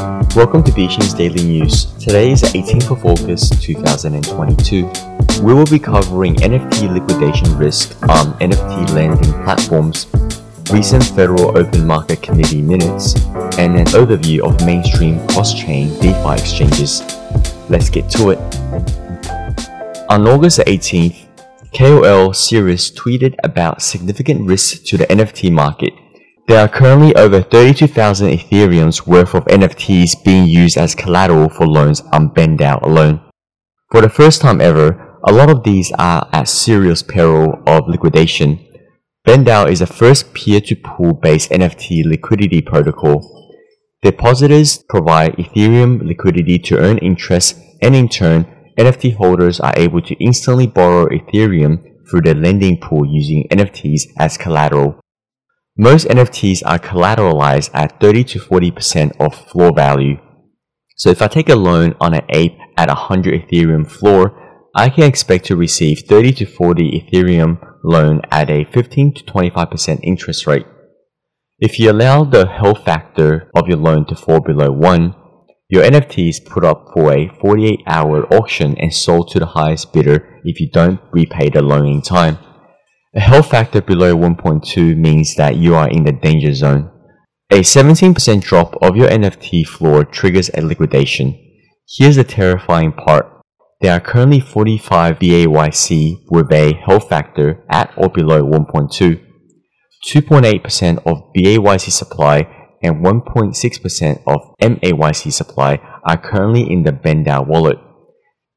Welcome to Bixin's Daily News. Today is the 18th of August 2022. We will be covering NFT liquidation risk on NFT lending platforms, recent Federal Open Market Committee minutes, and an overview of mainstream cross-chain DeFi exchanges. Let's get to it. On August 18th, KOL Cirrus tweeted about significant risks to the NFT market there are currently over 32,000 Ethereum's worth of NFTs being used as collateral for loans on BendDAO alone. For the first time ever, a lot of these are at serious peril of liquidation. BendDAO is the first peer-to-pool based NFT liquidity protocol. Depositors provide Ethereum liquidity to earn interest and in turn, NFT holders are able to instantly borrow Ethereum through the lending pool using NFTs as collateral. Most NFTs are collateralized at 30 to 40% of floor value. So if I take a loan on an ape at 100 Ethereum floor, I can expect to receive 30 to 40 Ethereum loan at a 15 to 25% interest rate. If you allow the health factor of your loan to fall below 1, your NFT is put up for a 48 hour auction and sold to the highest bidder if you don't repay the loan in time. A health factor below 1.2 means that you are in the danger zone. A 17% drop of your NFT floor triggers a liquidation. Here's the terrifying part. There are currently 45 BAYC with a health factor at or below 1.2. 2.8% of BAYC supply and 1.6% of MAYC supply are currently in the BendDAO wallet.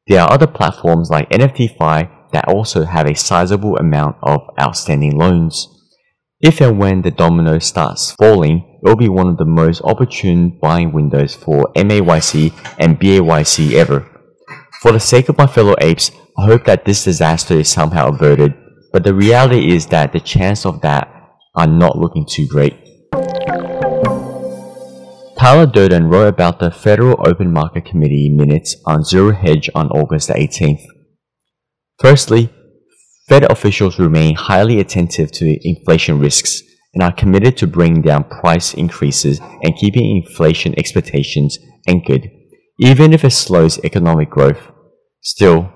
There are other platforms like NFTFi that also have a sizable amount of outstanding loans. If and when the domino starts falling, it will be one of the most opportune buying windows for MAYC and BAYC ever. For the sake of my fellow apes, I hope that this disaster is somehow averted, but the reality is that the chance of that are not looking too great. Tyler Durden wrote about the Federal Open Market Committee minutes on Zero Hedge on August 18th. Firstly, Fed officials remain highly attentive to inflation risks and are committed to bringing down price increases and keeping inflation expectations anchored, even if it slows economic growth. Still,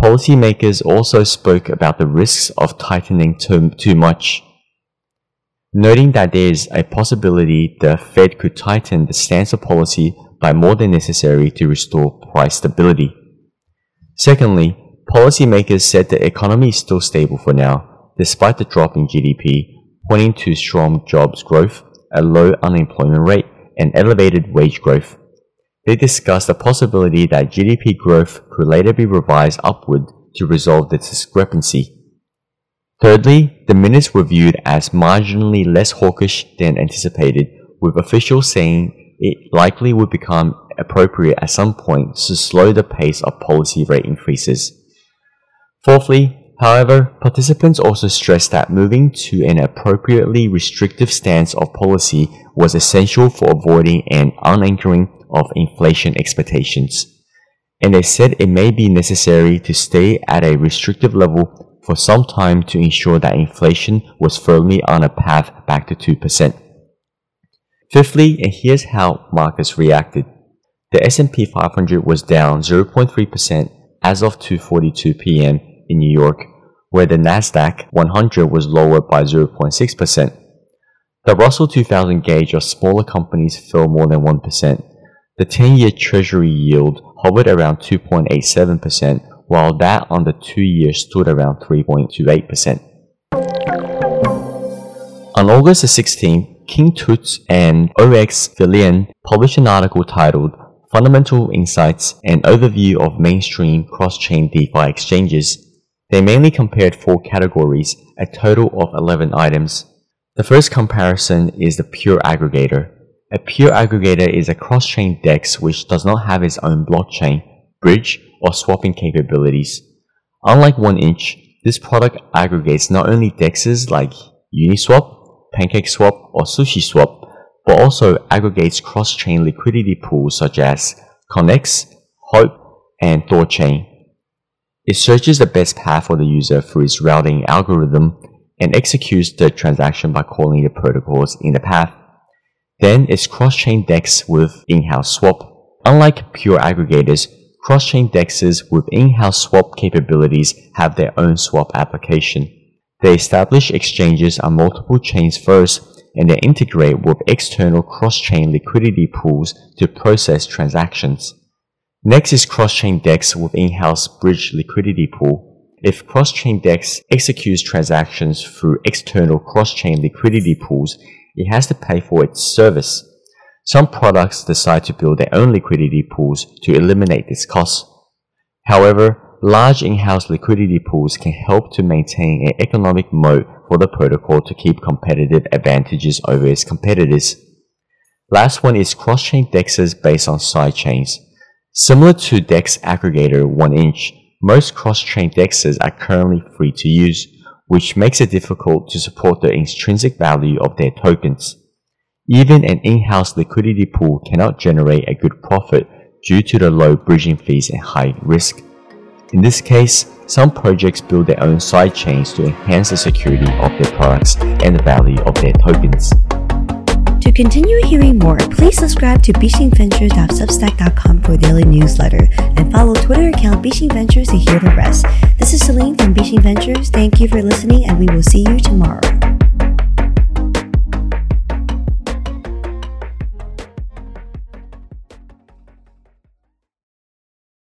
policymakers also spoke about the risks of tightening too, too much, noting that there is a possibility the Fed could tighten the stance of policy by more than necessary to restore price stability. Secondly, Policymakers said the economy is still stable for now, despite the drop in GDP, pointing to strong jobs growth, a low unemployment rate, and elevated wage growth. They discussed the possibility that GDP growth could later be revised upward to resolve the discrepancy. Thirdly, the minutes were viewed as marginally less hawkish than anticipated, with officials saying it likely would become appropriate at some point to slow the pace of policy rate increases. Fourthly, however, participants also stressed that moving to an appropriately restrictive stance of policy was essential for avoiding an unanchoring of inflation expectations. And they said it may be necessary to stay at a restrictive level for some time to ensure that inflation was firmly on a path back to 2%. Fifthly, and here's how markets reacted. The S&P 500 was down 0.3% as of 2:42 p.m in New York, where the Nasdaq 100 was lower by 0.6%. The Russell 2000 gauge of smaller companies fell more than 1%. The 10-year Treasury yield hovered around 2.87%, while that on the 2-year stood around 3.28%. On August 16, King Tut and OX Philion published an article titled Fundamental Insights and Overview of Mainstream Cross-Chain DeFi Exchanges they mainly compared four categories, a total of 11 items. The first comparison is the pure aggregator. A pure aggregator is a cross-chain DEX which does not have its own blockchain, bridge, or swapping capabilities. Unlike 1inch, this product aggregates not only DEXs like Uniswap, PancakeSwap, or SushiSwap, but also aggregates cross-chain liquidity pools such as Connext, Hop, and Thorchain. It searches the best path for the user through its routing algorithm and executes the transaction by calling the protocols in the path. Then is cross-chain DEX with in-house swap. Unlike pure aggregators, cross-chain DEXs with in-house swap capabilities have their own swap application. They establish exchanges on multiple chains first and then integrate with external cross-chain liquidity pools to process transactions. Next is cross-chain DEX with in-house bridge liquidity pool. If cross-chain DEX executes transactions through external cross-chain liquidity pools, it has to pay for its service. Some products decide to build their own liquidity pools to eliminate this cost. However, large in-house liquidity pools can help to maintain an economic moat for the protocol to keep competitive advantages over its competitors. Last one is cross-chain DEXs based on sidechains. Similar to DEX aggregator 1inch, most cross-chain DEXs are currently free to use, which makes it difficult to support the intrinsic value of their tokens. Even an in-house liquidity pool cannot generate a good profit due to the low bridging fees and high risk. In this case, some projects build their own sidechains to enhance the security of their products and the value of their tokens. To continue hearing more, please subscribe to BixinVentures.substack.com for daily newsletter and follow Twitter account Bixin Ventures to hear the rest. This is Celine from Bixin Ventures. Thank you for listening and we will see you tomorrow.